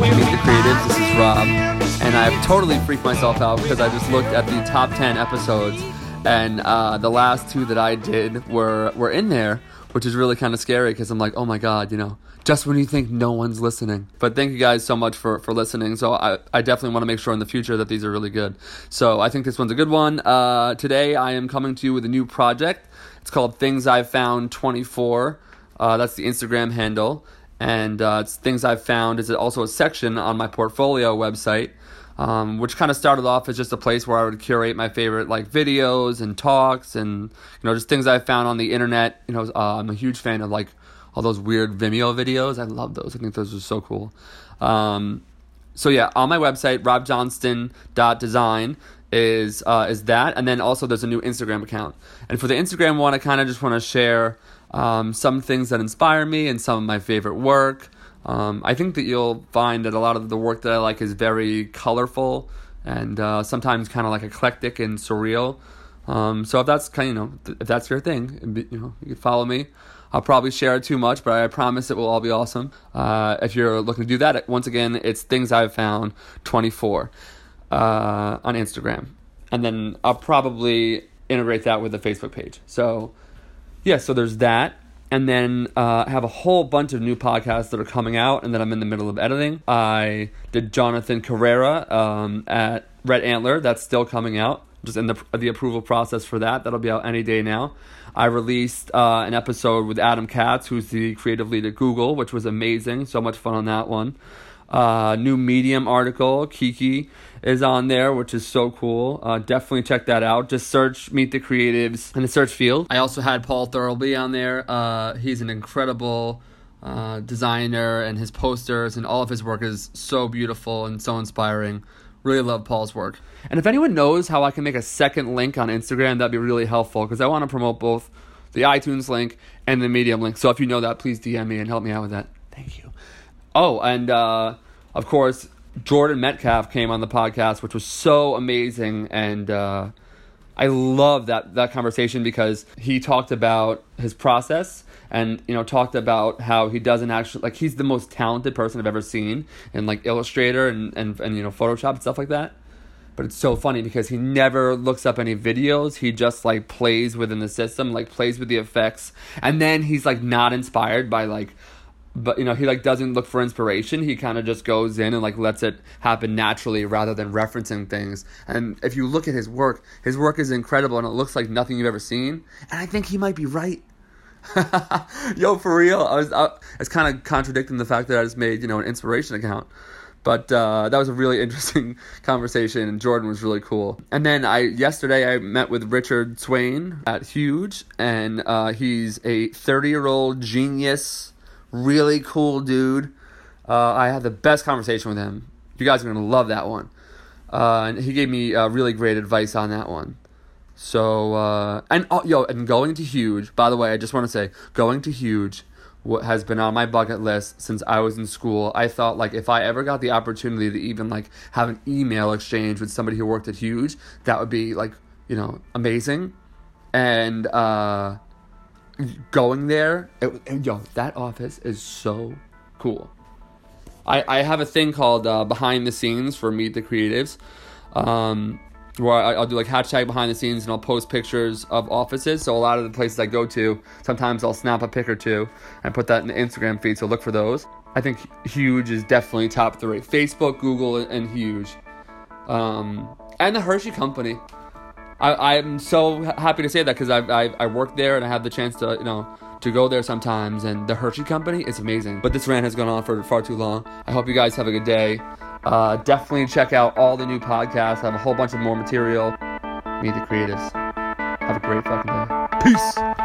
to Meet the Creatives. This is Rob, and I've totally freaked myself out because I just looked at the top 10 episodes, and uh, the last two that I did were, were in there, which is really kind of scary because I'm like, oh my god, you know, just when you think no one's listening. But thank you guys so much for, for listening. So I, I definitely want to make sure in the future that these are really good. So I think this one's a good one. Uh, today I am coming to you with a new project. It's called Things I've Found 24. Uh, that's the Instagram handle and uh, things I've found is also a section on my portfolio website, um, which kind of started off as just a place where I would curate my favorite like videos and talks and you know just things I found on the internet. You know, uh, I'm a huge fan of like all those weird Vimeo videos. I love those. I think those are so cool. Um, so yeah, on my website, robjohnston.design is uh, is that, and then also there's a new Instagram account. And for the Instagram one, I kind of just want to share um, some things that inspire me and some of my favorite work. Um, I think that you'll find that a lot of the work that I like is very colorful and uh, sometimes kind of like eclectic and surreal. Um, so if that's kind of, you know if that's your thing, you know you can follow me. I'll probably share too much, but I promise it will all be awesome. Uh, if you're looking to do that, once again, it's things I've found 24 uh, on Instagram, and then I'll probably integrate that with the Facebook page. So yeah, so there's that. And then uh, I have a whole bunch of new podcasts that are coming out, and then I'm in the middle of editing. I did Jonathan Carrera um, at Red Antler. That's still coming out. Just in the the approval process for that. That'll be out any day now. I released uh, an episode with Adam Katz, who's the creative lead at Google, which was amazing. So much fun on that one. Uh, new Medium article, Kiki is on there, which is so cool. Uh, definitely check that out. Just search Meet the Creatives in the search field. I also had Paul Thurlby on there. Uh, he's an incredible uh, designer, and his posters and all of his work is so beautiful and so inspiring. Really love Paul's work. And if anyone knows how I can make a second link on Instagram, that'd be really helpful because I want to promote both the iTunes link and the Medium link. So if you know that, please DM me and help me out with that. Thank you. Oh, and uh, of course, Jordan Metcalf came on the podcast, which was so amazing, and uh, I love that that conversation because he talked about his process and you know talked about how he doesn't actually like he's the most talented person I've ever seen in like Illustrator and and, and you know Photoshop and stuff like that. But it's so funny because he never looks up any videos. He just like plays within the system, like plays with the effects, and then he's like not inspired by like but you know he like doesn't look for inspiration. He kind of just goes in and like lets it happen naturally rather than referencing things. And if you look at his work his work is incredible and it looks like nothing you've ever seen. And i think he might be right. Yo for real. I was I, it's kind of contradicting the fact that i just made you know an inspiration account. But uh, that was a really interesting conversation and jordan was really cool. And then i yesterday i met with richard swain at huge and uh, he's a 30 year old genius really cool dude. Uh, I had the best conversation with him. You guys are gonna love that one. Uh, and he gave me uh, really great advice on that one. So uh, and oh, yo, and going to huge. By the way, I just want to say, going to huge what has been on my bucket list since I was in school. I thought like if I ever got the opportunity to even like have an email exchange with somebody who worked at Huge, that would be like you know amazing. And uh, going there, it, yo, that office is so cool. I, I have a thing called uh, behind the scenes for Meet the Creatives, um, where I, will do like hashtag behind the scenes and I'll post pictures of offices. So a lot of the places I go to, sometimes I'll snap a pic or two and put that in the Instagram feed. So look for those. I think Huge is definitely top three: Facebook, Google, and Huge, um, and the Hershey Company. I, I'm so happy to say that because I've, I I work there and I have the chance to you know to go there sometimes. And the Hershey Company is amazing. But this rant has gone on for far too long. I hope you guys have a good day. Uh, definitely check out all the new podcasts. I have a whole bunch of more material. Meet the creatives. Have a great fucking day. Peace.